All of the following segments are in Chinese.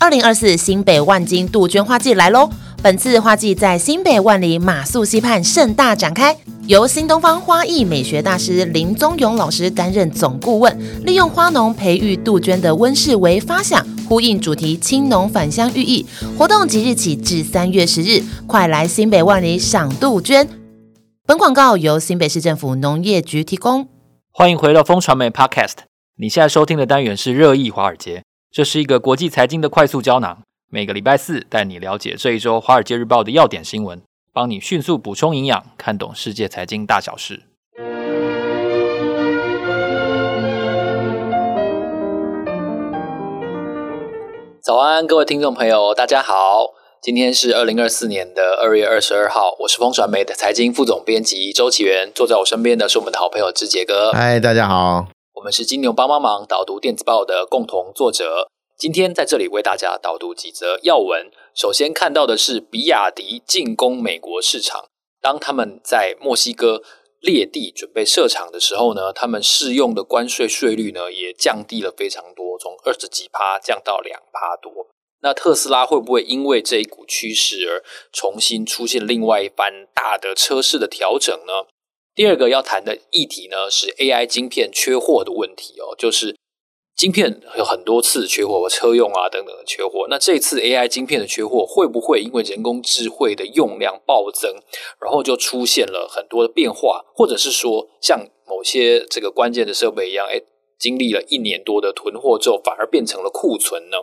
二零二四新北万金杜鹃花季来喽！本次花季在新北万里马宿溪畔盛大展开，由新东方花艺美学大师林宗勇老师担任总顾问，利用花农培育杜鹃的温室为发想，呼应主题“青农返乡”寓意。活动即日起至三月十日，快来新北万里赏杜鹃。本广告由新北市政府农业局提供。欢迎回到风传媒 Podcast，你现在收听的单元是热议华尔街。这是一个国际财经的快速胶囊，每个礼拜四带你了解这一周《华尔街日报》的要点新闻，帮你迅速补充营养，看懂世界财经大小事。早安，各位听众朋友，大家好，今天是二零二四年的二月二十二号，我是风传媒的财经副总编辑周启源，坐在我身边的是我们的好朋友志杰哥。嗨，大家好。我们是金牛帮帮忙导读电子报的共同作者，今天在这里为大家导读几则要闻。首先看到的是比亚迪进攻美国市场，当他们在墨西哥猎地准备设厂的时候呢，他们适用的关税税率呢也降低了非常多，从二十几趴降到两趴多。那特斯拉会不会因为这一股趋势而重新出现另外一番大的车市的调整呢？第二个要谈的议题呢，是 AI 晶片缺货的问题哦，就是晶片有很多次缺货，车用啊等等的缺货。那这次 AI 晶片的缺货，会不会因为人工智慧的用量暴增，然后就出现了很多的变化，或者是说像某些这个关键的设备一样，哎，经历了一年多的囤货之后，反而变成了库存呢？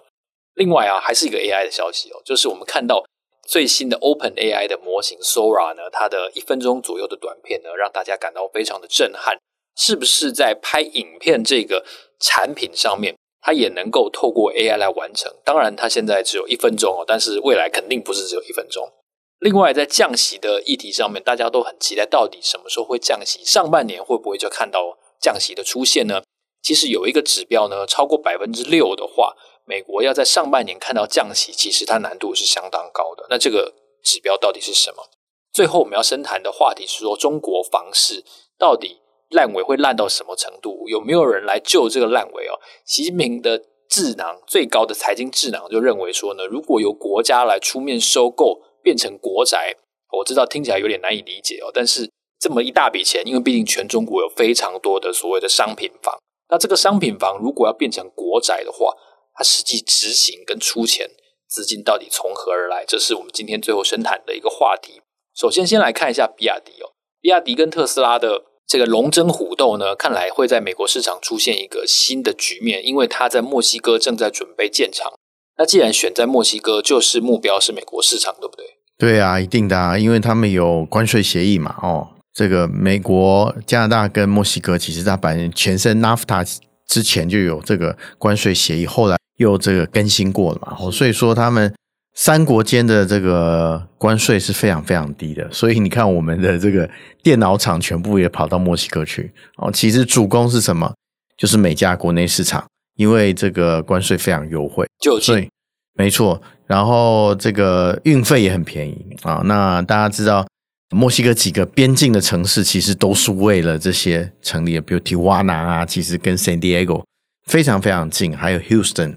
另外啊，还是一个 AI 的消息哦，就是我们看到。最新的 OpenAI 的模型 Sora 呢，它的一分钟左右的短片呢，让大家感到非常的震撼。是不是在拍影片这个产品上面，它也能够透过 AI 来完成？当然，它现在只有一分钟哦，但是未来肯定不是只有一分钟。另外，在降息的议题上面，大家都很期待，到底什么时候会降息？上半年会不会就看到降息的出现呢？其实有一个指标呢，超过百分之六的话。美国要在上半年看到降息，其实它难度是相当高的。那这个指标到底是什么？最后我们要深谈的话题是说，中国房市到底烂尾会烂到什么程度？有没有人来救这个烂尾哦？习近平的智囊，最高的财经智囊就认为说呢，如果由国家来出面收购，变成国宅，我知道听起来有点难以理解哦。但是这么一大笔钱，因为毕竟全中国有非常多的所谓的商品房，那这个商品房如果要变成国宅的话，它实际执行跟出钱资金到底从何而来？这是我们今天最后深谈的一个话题。首先，先来看一下比亚迪哦，比亚迪跟特斯拉的这个龙争虎斗呢，看来会在美国市场出现一个新的局面，因为它在墨西哥正在准备建厂。那既然选在墨西哥，就是目标是美国市场，对不对？对啊，一定的啊，因为他们有关税协议嘛。哦，这个美国、加拿大跟墨西哥，其实它本身前身 NAFTA 之前就有这个关税协议，后来。又这个更新过了嘛，所以说他们三国间的这个关税是非常非常低的，所以你看我们的这个电脑厂全部也跑到墨西哥去哦。其实主攻是什么？就是美加国内市场，因为这个关税非常优惠，就近，没错。然后这个运费也很便宜啊。那大家知道，墨西哥几个边境的城市其实都是为了这些成立的，比如提瓦纳啊，其实跟 San Diego 非常非常近，还有 Houston。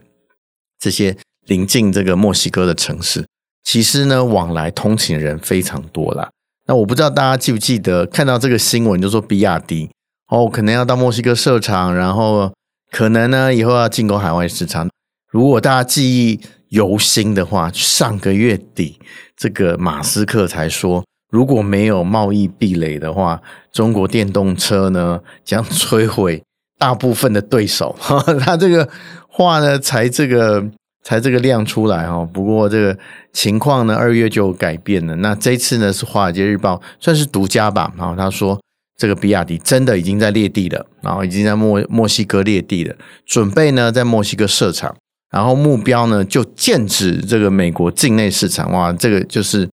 这些临近这个墨西哥的城市，其实呢，往来通勤人非常多啦。那我不知道大家记不记得看到这个新闻，就说比亚迪哦，可能要到墨西哥设厂，然后可能呢以后要进攻海外市场。如果大家记忆犹新的话，上个月底这个马斯克才说，如果没有贸易壁垒的话，中国电动车呢将摧毁大部分的对手。他这个。话呢，才这个才这个亮出来哦。不过这个情况呢，二月就改变了。那这次呢，是华尔街日报算是独家吧。然后他说，这个比亚迪真的已经在列地了，然后已经在墨墨西哥列地了，准备呢在墨西哥设厂，然后目标呢就剑指这个美国境内市场。哇，这个就是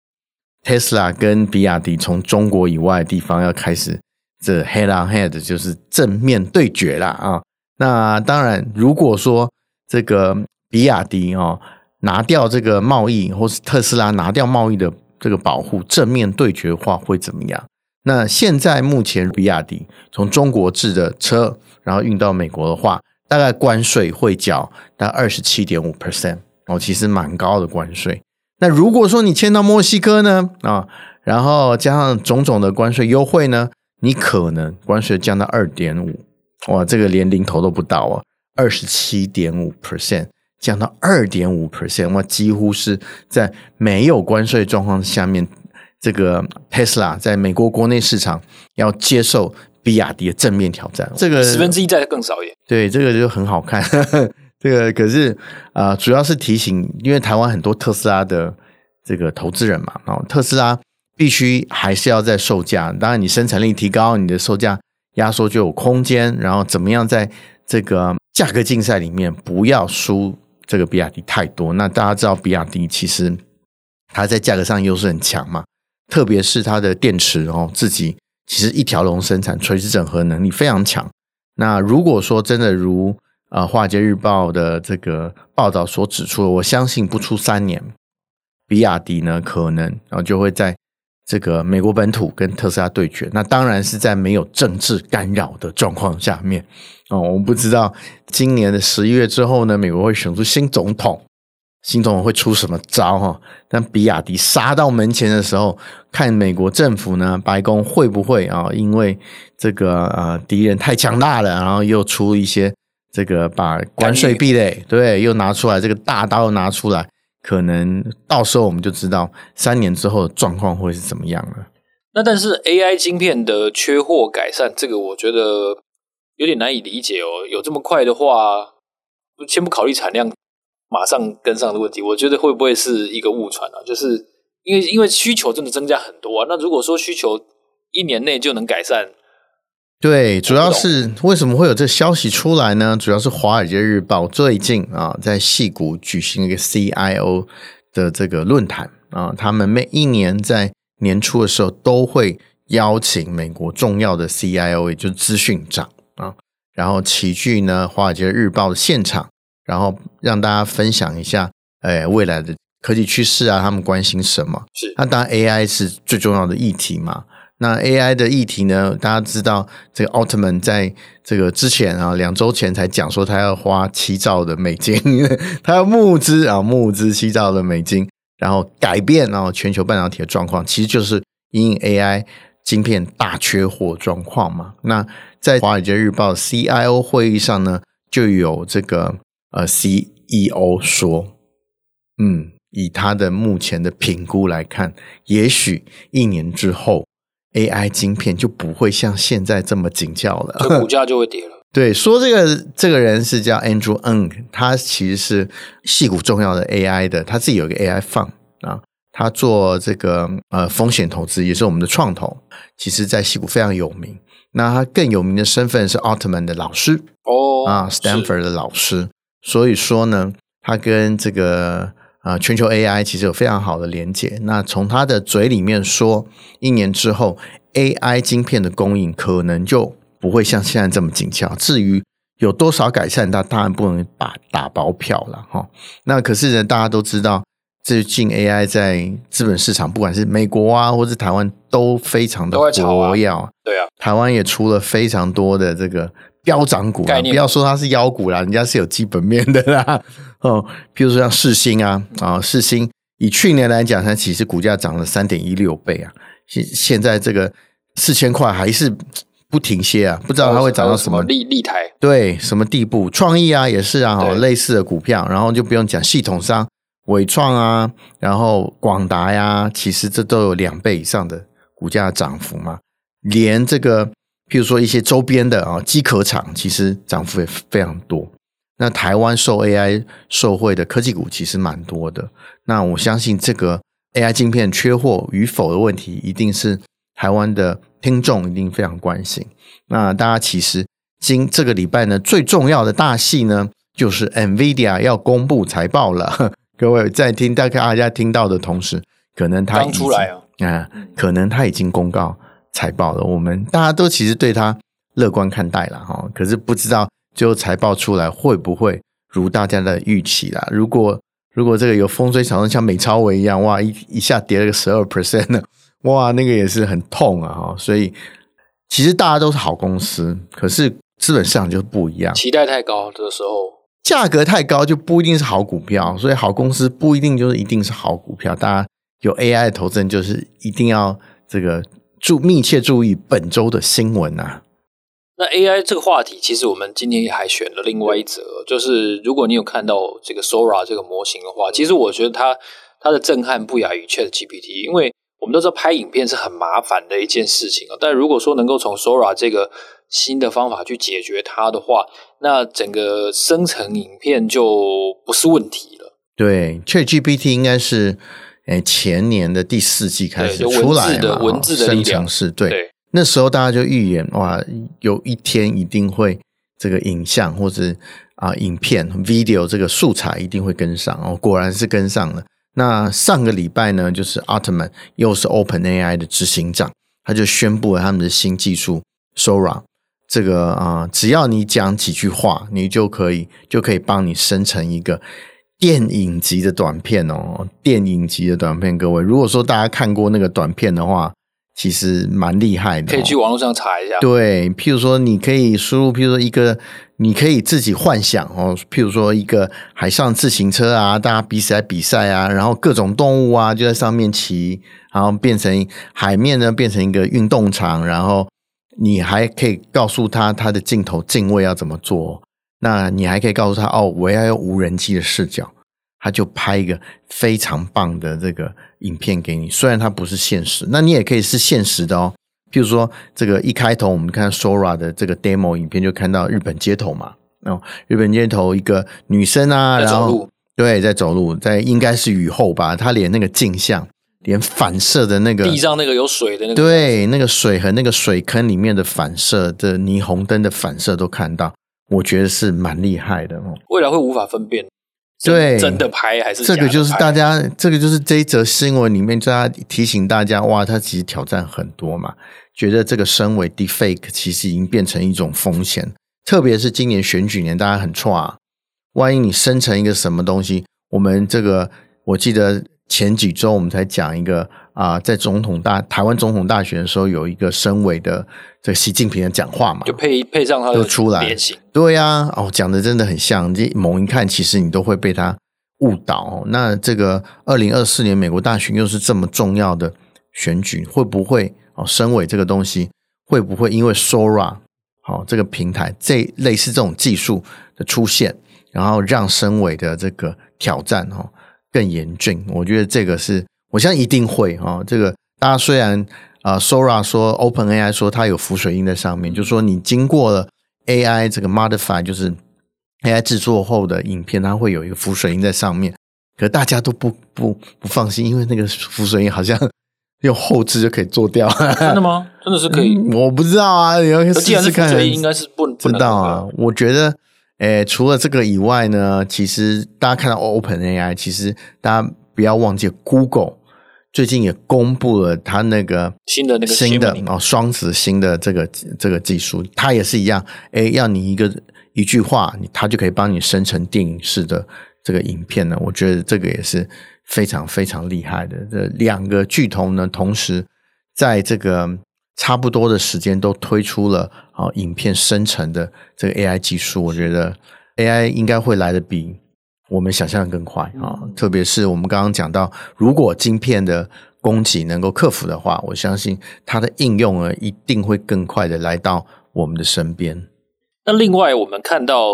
Tesla 跟比亚迪从中国以外地方要开始这 head on head，就是正面对决了啊。那当然，如果说这个比亚迪哦拿掉这个贸易，或是特斯拉拿掉贸易的这个保护，正面对决的话会怎么样？那现在目前比亚迪从中国制的车，然后运到美国的话，大概关税会缴大概二十七点五 percent 哦，其实蛮高的关税。那如果说你迁到墨西哥呢，啊，然后加上种种的关税优惠呢，你可能关税降到二点五，哇，这个连零头都不到啊，二十七点五 percent 降到二点五 percent，哇，几乎是在没有关税状况下面，这个 Tesla 在美国国内市场要接受比亚迪的正面挑战，这个十分之一再更少一点，对，这个就很好看。这个可是啊、呃，主要是提醒，因为台湾很多特斯拉的这个投资人嘛，哦，特斯拉必须还是要在售价，当然你生产力提高，你的售价压缩就有空间，然后怎么样在这个价格竞赛里面不要输这个比亚迪太多。那大家知道，比亚迪其实它在价格上优势很强嘛，特别是它的电池哦，自己其实一条龙生产，垂直整合能力非常强。那如果说真的如啊，《华尔街日报》的这个报道所指出，我相信不出三年，比亚迪呢可能然后就会在这个美国本土跟特斯拉对决。那当然是在没有政治干扰的状况下面哦。我们不知道今年的十一月之后呢，美国会选出新总统，新总统会出什么招哈？但比亚迪杀到门前的时候，看美国政府呢，白宫会不会啊？因为这个呃敌人太强大了，然后又出一些。这个把关税壁垒对又拿出来，这个大刀又拿出来，可能到时候我们就知道三年之后的状况会是怎么样了。那但是 AI 晶片的缺货改善，这个我觉得有点难以理解哦。有这么快的话，先不考虑产量马上跟上的问题，我觉得会不会是一个误传啊？就是因为因为需求真的增加很多啊。那如果说需求一年内就能改善？对，主要是为什么会有这消息出来呢？主要是《华尔街日报》最近啊，在戏谷举行一个 CIO 的这个论坛啊，他们每一年在年初的时候都会邀请美国重要的 CIO，也就是资讯长啊，然后齐聚呢《华尔街日报》的现场，然后让大家分享一下，哎，未来的科技趋势啊，他们关心什么？是，那当然 AI 是最重要的议题嘛。那 AI 的议题呢？大家知道，这个奥特曼在这个之前啊，两周前才讲说他要花七兆的美金，他要募资啊，募资七兆的美金，然后改变啊全球半导体的状况，其实就是因 AI 晶片大缺货状况嘛。那在华尔街日报 CIO 会议上呢，就有这个呃 CEO 说，嗯，以他的目前的评估来看，也许一年之后。AI 晶片就不会像现在这么紧俏了，就股价就会跌了。对，说这个这个人是叫 Andrew Ng，他其实是戏骨重要的 AI 的，他自己有一个 AI fund 啊，他做这个呃风险投资，也是我们的创投，其实在戏骨非常有名。那他更有名的身份是奥特曼的老师哦啊，Stanford 的老师。所以说呢，他跟这个。啊，全球 AI 其实有非常好的连接。那从他的嘴里面说，一年之后 AI 晶片的供应可能就不会像现在这么紧俏。至于有多少改善，他当然不能把打包票了哈。那可是呢，大家都知道，最近 AI 在资本市场，不管是美国啊，或是台湾，都非常的活跃。啊对啊，台湾也出了非常多的这个飙涨股，不要说它是妖股啦，人家是有基本面的啦。哦，譬如说像世星啊，啊、哦，世星以去年来讲，它其实股价涨了三点一六倍啊，现现在这个四千块还是不停歇啊，不知道它会涨到什么立立台，对，什么地步？创意啊，也是啊，哦，类似的股票，然后就不用讲系统商伟创啊，然后广达呀，其实这都有两倍以上的股价涨幅嘛，连这个譬如说一些周边的啊，机壳厂，其实涨幅也非常多。那台湾受 AI 受惠的科技股其实蛮多的。那我相信这个 AI 晶片缺货与否的问题，一定是台湾的听众一定非常关心。那大家其实今这个礼拜呢，最重要的大戏呢，就是 NVIDIA 要公布财报了。各位在听，大概大家听到的同时，可能他刚出来啊，啊，可能他已经公告财报了。我们大家都其实对他乐观看待了哈，可是不知道。最后财报出来会不会如大家的预期啦？如果如果这个有风吹草动，像美超微一样，哇，一一下跌了个十二 percent 呢，哇，那个也是很痛啊！哈，所以其实大家都是好公司，可是资本市场就不一样，期待太高的时候，价格太高就不一定是好股票，所以好公司不一定就是一定是好股票。大家有 AI 的投资人，就是一定要这个注密切注意本周的新闻啊。那 AI 这个话题，其实我们今天也还选了另外一则，就是如果你有看到这个 Sora 这个模型的话，其实我觉得它它的震撼不亚于 ChatGPT，因为我们都知道拍影片是很麻烦的一件事情啊。但如果说能够从 Sora 这个新的方法去解决它的话，那整个生成影片就不是问题了。对，ChatGPT 应该是诶前年的第四季开始出来的文字的力量是，对。对那时候大家就预言哇，有一天一定会这个影像或者啊影片 video 这个素材一定会跟上哦，果然是跟上了。那上个礼拜呢，就是 Altman 又是 OpenAI 的执行长，他就宣布了他们的新技术 Sora，这个啊，只要你讲几句话，你就可以就可以帮你生成一个电影级的短片哦，电影级的短片。各位，如果说大家看过那个短片的话。其实蛮厉害的，可以去网络上查一下。对，譬如说，你可以输入，譬如说一个，你可以自己幻想哦，譬如说一个海上自行车啊，大家彼此来比赛啊，然后各种动物啊就在上面骑，然后变成海面呢变成一个运动场，然后你还可以告诉他他的镜头镜位要怎么做，那你还可以告诉他哦，我要用无人机的视角。他就拍一个非常棒的这个影片给你，虽然它不是现实，那你也可以是现实的哦。譬如说，这个一开头我们看 Sora 的这个 demo 影片，就看到日本街头嘛，哦，日本街头一个女生啊，然后对，在走路，在应该是雨后吧，她连那个镜像，连反射的那个地上那个有水的那个，对，那个水和那个水坑里面的反射的霓虹灯的反射都看到，我觉得是蛮厉害的哦。未来会无法分辨。对，真的拍还是这个就是大家，这个就是这一则新闻里面，大家提醒大家，哇，它其实挑战很多嘛。觉得这个身为 deepfake 其实已经变成一种风险，特别是今年选举年，大家很错啊。万一你生成一个什么东西，我们这个我记得前几周我们才讲一个啊，在总统大台湾总统大选的时候，有一个深伪的这个习近平的讲话嘛，就配配上他的出来对呀、啊，哦，讲的真的很像，这猛一看，其实你都会被他误导。那这个二零二四年美国大选又是这么重要的选举，会不会哦？深伪这个东西会不会因为 Sora 好、哦、这个平台这类似这种技术的出现，然后让深伪的这个挑战哦更严峻？我觉得这个是我相信一定会哦。这个大家虽然啊、呃、Sora 说 OpenAI 说它有浮水印在上面，就是说你经过了。AI 这个 modify 就是 AI 制作后的影片，它会有一个浮水印在上面，可大家都不不不放心，因为那个浮水印好像用后置就可以做掉。真的吗？真的是可以？我不知道啊，你要试试看。浮水印应该是不不知道啊。我觉得，诶，除了这个以外呢，其实大家看到 OpenAI，其实大家不要忘记 Google。最近也公布了它那个新的那个新的哦双子星的这个这个技术，它也是一样，哎，要你一个一句话，你它就可以帮你生成电影式的这个影片呢。我觉得这个也是非常非常厉害的。这两个巨头呢，同时在这个差不多的时间都推出了啊影片生成的这个 AI 技术，我觉得 AI 应该会来的比。我们想象的更快啊，特别是我们刚刚讲到，如果晶片的供给能够克服的话，我相信它的应用呢一定会更快的来到我们的身边。那另外，我们看到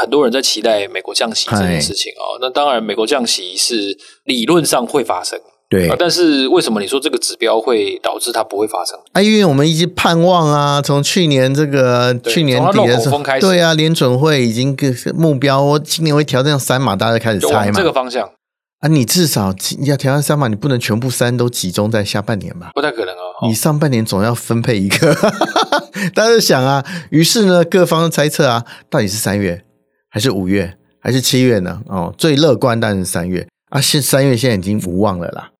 很多人在期待美国降息这件事情哦，那当然，美国降息是理论上会发生。对、啊，但是为什么你说这个指标会导致它不会发生？啊，因为我们一直盼望啊，从去年这个去年底的时候，对啊，联准会已经个目标，我今年会调降三码，大家开始猜嘛，这个方向啊，你至少你要调降三码，你不能全部三都集中在下半年吧？不太可能哦，你上半年总要分配一个，大家就想啊，于是呢，各方猜测啊，到底是三月还是五月还是七月呢？哦，最乐观当然是三月啊，现三月现在已经无望了啦。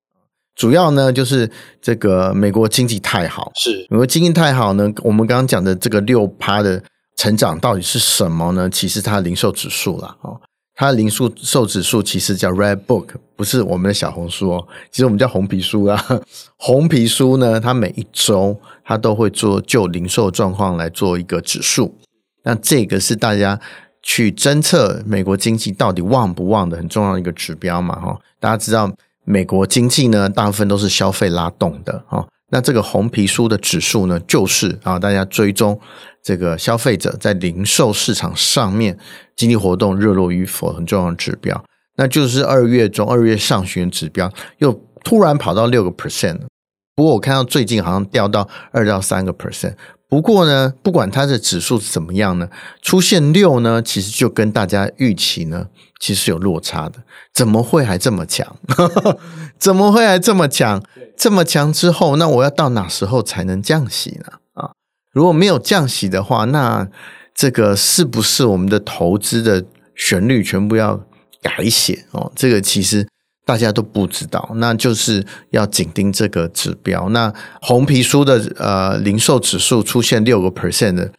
主要呢，就是这个美国经济太好，是美国经济太好呢。我们刚刚讲的这个六趴的成长到底是什么呢？其实它的零售指数啦，哦，它的零售指数其实叫 Red Book，不是我们的小红书哦，其实我们叫红皮书啊。红皮书呢，它每一周它都会做就零售状况来做一个指数，那这个是大家去侦测美国经济到底旺不旺的很重要的一个指标嘛，哈，大家知道美国经济呢，大部分都是消费拉动的，啊，那这个红皮书的指数呢，就是啊，大家追踪这个消费者在零售市场上面经济活动热络与否很重要的指标，那就是二月中二月上旬指标又突然跑到六个 percent，不过我看到最近好像掉到二到三个 percent。不过呢，不管它的指数怎么样呢，出现六呢，其实就跟大家预期呢，其实有落差的。怎么会还这么强？怎么会还这么强？这么强之后，那我要到哪时候才能降息呢？啊，如果没有降息的话，那这个是不是我们的投资的旋律全部要改写？哦，这个其实。大家都不知道，那就是要紧盯这个指标。那红皮书的呃零售指数出现六个 percent 的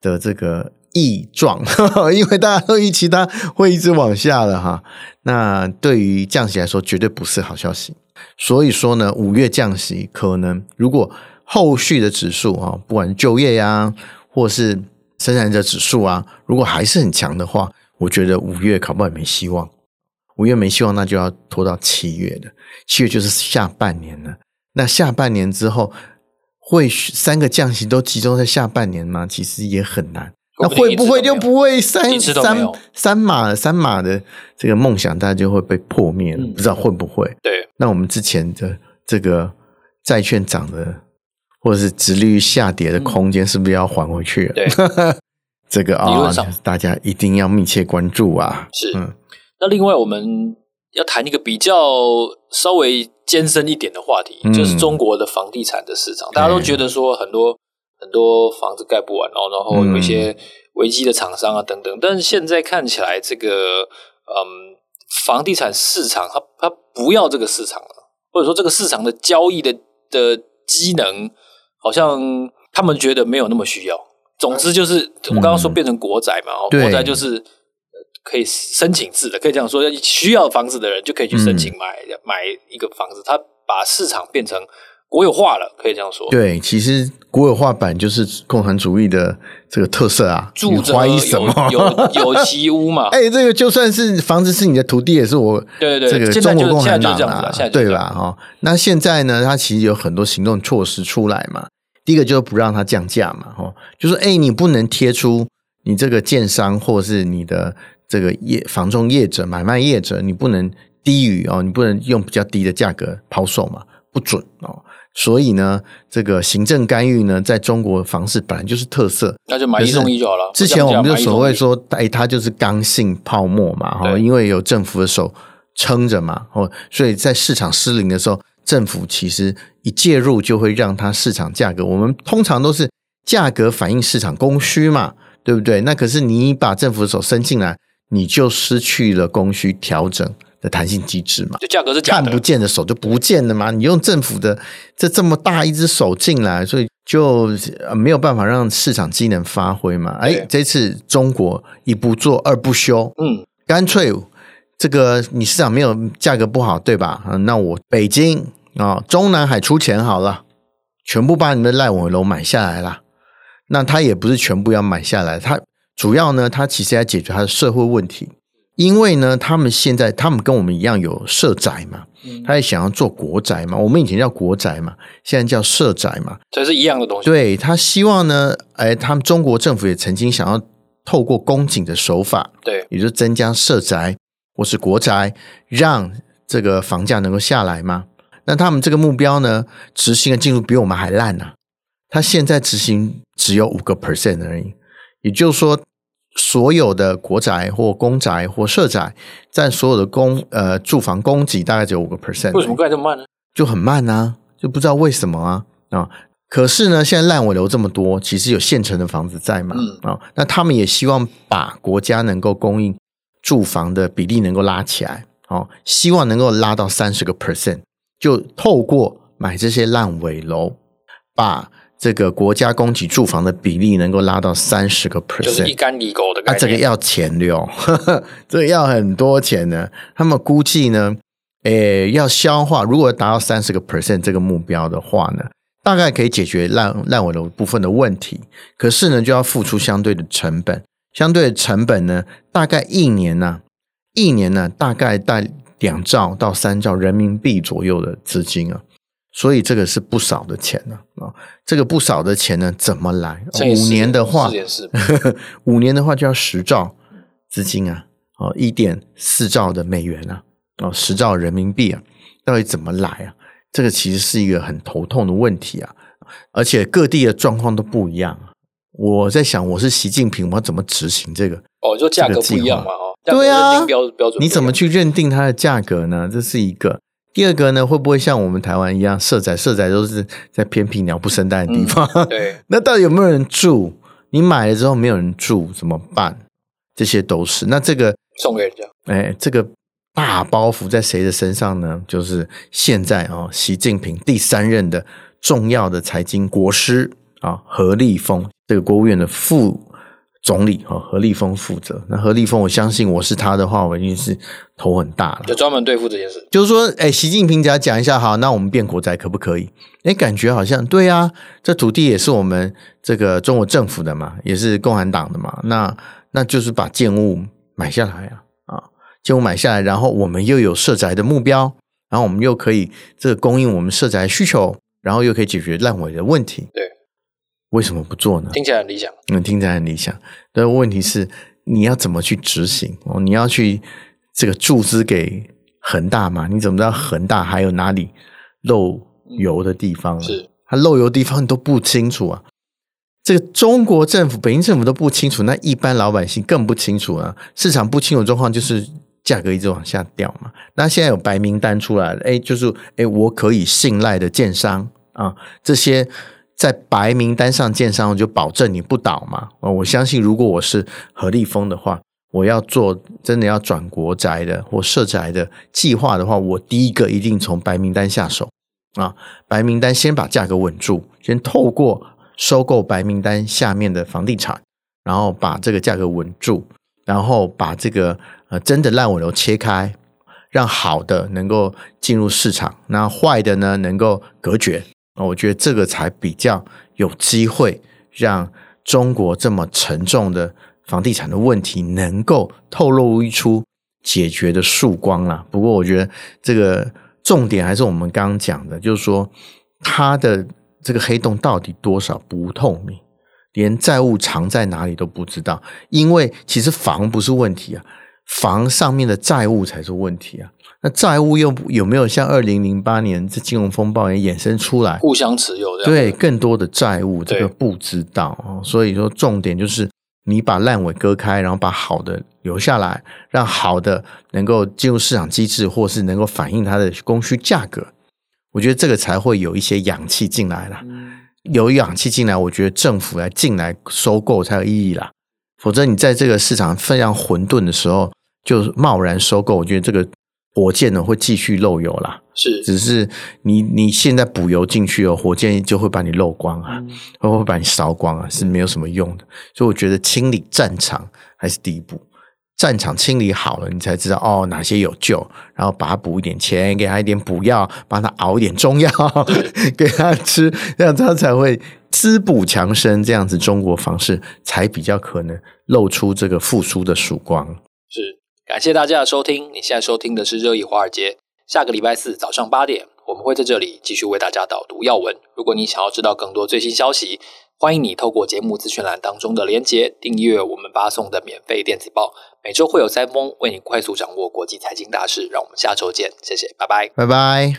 的这个异状，因为大家都预期它会一直往下了哈。那对于降息来说，绝对不是好消息。所以说呢，五月降息可能如果后续的指数啊，不管就业呀、啊，或是生产者指数啊，如果还是很强的话，我觉得五月考不好也没希望。五月没希望，那就要拖到七月了。七月就是下半年了。那下半年之后，会三个降息都集中在下半年吗？其实也很难。那会不会就不会三三三马三马的这个梦想，大家就会被破灭了？嗯、不知道会不会？对。那我们之前的这个债券涨的，或者是殖利率下跌的空间，是不是要还回去了？对。这个啊、哦，大家一定要密切关注啊。是。嗯。那另外，我们要谈一个比较稍微艰深一点的话题，嗯、就是中国的房地产的市场。大家都觉得说很多很多房子盖不完，然后然后有一些危机的厂商啊等等。但是现在看起来，这个嗯，房地产市场它它不要这个市场了，或者说这个市场的交易的的机能，好像他们觉得没有那么需要。总之就是我刚刚说变成国宅嘛，嗯、国宅就是。可以申请制的，可以这样说，需要房子的人就可以去申请买、嗯、买一个房子。他把市场变成国有化了，可以这样说。对，其实国有化版就是共产主义的这个特色啊。住着怀疑什么？有有，有其屋嘛？哎、欸，这个就算是房子是你的土地，也是我对对对，这个中国共产党啊，对吧？哈，那现在呢，它其实有很多行动措施出来嘛。第一个就是不让它降价嘛，哈，就是哎、欸，你不能贴出你这个建商或是你的。这个业房仲业者、买卖业者，你不能低于哦，你不能用比较低的价格抛售嘛，不准哦。所以呢，这个行政干预呢，在中国房市本来就是特色，那就买一送一就好了。之前我们就所谓说，哎，它就是刚性泡沫嘛，哈，因为有政府的手撑着嘛，哦，所以在市场失灵的时候，政府其实一介入就会让它市场价格，我们通常都是价格反映市场供需嘛，对不对？那可是你把政府的手伸进来。你就失去了供需调整的弹性机制嘛？就价格是，看不见的手就不见了嘛？你用政府的这这么大一只手进来，所以就没有办法让市场机能发挥嘛？哎，这次中国一不做二不休，嗯，干脆这个你市场没有价格不好对吧？那我北京啊中南海出钱好了，全部把你们的烂尾楼买下来啦。那他也不是全部要买下来，他。主要呢，他其实要解决他的社会问题，因为呢，他们现在他们跟我们一样有社宅嘛，他也想要做国宅嘛。我们以前叫国宅嘛，现在叫社宅嘛，这是一样的东西。对，他希望呢，哎，他们中国政府也曾经想要透过公警的手法，对，也就是增加社宅或是国宅，让这个房价能够下来嘛。那他们这个目标呢，执行的进度比我们还烂呐、啊。他现在执行只有五个 percent 而已，也就是说。所有的国宅或公宅或社宅，占所有的公呃住房供给大概只有五个 percent。为什么盖这么慢呢？就很慢啊，就不知道为什么啊啊！可是呢，现在烂尾楼这么多，其实有现成的房子在嘛啊、嗯？那他们也希望把国家能够供应住房的比例能够拉起来哦，希望能够拉到三十个 percent，就透过买这些烂尾楼把。这个国家供给住房的比例能够拉到三十个 percent，就是一竿的概念。啊，这个要钱的哦，这个要很多钱呢。他们估计呢，诶，要消化，如果达到三十个 percent 这个目标的话呢，大概可以解决烂烂尾楼部分的问题。可是呢，就要付出相对的成本，相对的成本呢，大概一年呢、啊，一年呢、啊，大概带两兆到三兆人民币左右的资金啊，所以这个是不少的钱呢啊，这个不少的钱呢，怎么来？五年的话，五年的话就要十兆资金啊，哦，一点四兆的美元啊，哦，十兆人民币啊，到底怎么来啊？这个其实是一个很头痛的问题啊，而且各地的状况都不一样。我在想，我是习近平，我要怎么执行这个？哦，就价格不一样嘛，哦，对啊，标标准，你怎么去认定它的价格呢？这是一个。第二个呢，会不会像我们台湾一样，社宅社宅都是在偏僻鸟不生蛋的地方？嗯、对，那到底有没有人住？你买了之后没有人住怎么办？这些都是。那这个送给人家，哎，这个。大包袱在谁的身上呢？就是现在啊，习近平第三任的重要的财经国师啊，何立峰这个国务院的副总理哈，何立峰负责。那何立峰，我相信我是他的话，我一定是头很大了，就专门对付这件事。就是说，哎，习近平只要讲一下，好，那我们变国宅可不可以？哎，感觉好像对啊，这土地也是我们这个中国政府的嘛，也是共产党的嘛，那那就是把建物买下来啊。啊，建物买下来，然后我们又有社宅的目标，然后我们又可以这个供应我们社宅需求，然后又可以解决烂尾的问题。对，为什么不做呢？听起来很理想。嗯，听起来很理想。但问题是你要怎么去执行？哦，你要去这个注资给恒大嘛？你怎么知道恒大还有哪里漏油的地方？是，它漏油的地方你都不清楚啊。这个中国政府、北京政府都不清楚，那一般老百姓更不清楚啊。市场不清楚状况就是。价格一直往下掉嘛，那现在有白名单出来了，哎，就是哎，我可以信赖的建商啊，这些在白名单上建商，就保证你不倒嘛。我相信，如果我是何立峰的话，我要做真的要转国宅的或社宅的计划的话，我第一个一定从白名单下手啊，白名单先把价格稳住，先透过收购白名单下面的房地产，然后把这个价格稳住，然后把这个。呃，真的烂尾楼切开，让好的能够进入市场，那坏的呢能够隔绝。我觉得这个才比较有机会让中国这么沉重的房地产的问题能够透露一出解决的曙光啦。不过，我觉得这个重点还是我们刚刚讲的，就是说它的这个黑洞到底多少不透明，连债务藏在哪里都不知道。因为其实房不是问题啊。房上面的债务才是问题啊！那债务又有没有像二零零八年这金融风暴也衍生出来，互相持有的？对，更多的债务，这个不知道哦。所以说，重点就是你把烂尾割开，然后把好的留下来，让好的能够进入市场机制，或是能够反映它的供需价格。我觉得这个才会有一些氧气进来了。有氧气进来，我觉得政府来进来收购才有意义啦。否则，你在这个市场非常混沌的时候，就贸然收购，我觉得这个火箭呢会继续漏油啦。是，只是你你现在补油进去哦，火箭就会把你漏光啊，会会把你烧光啊，是没有什么用的。所以我觉得清理战场还是第一步，战场清理好了，你才知道哦哪些有救，然后把它补一点钱，给他一点补药，帮他熬一点中药 给他吃，这样他才会。滋补强身，这样子中国房市才比较可能露出这个复苏的曙光。是，感谢大家的收听。你现在收听的是热议华尔街。下个礼拜四早上八点，我们会在这里继续为大家导读要闻。如果你想要知道更多最新消息，欢迎你透过节目资讯栏当中的连结订阅我们发送的免费电子报。每周会有三封，为你快速掌握国际财经大事。让我们下周见，谢谢，拜拜，拜拜。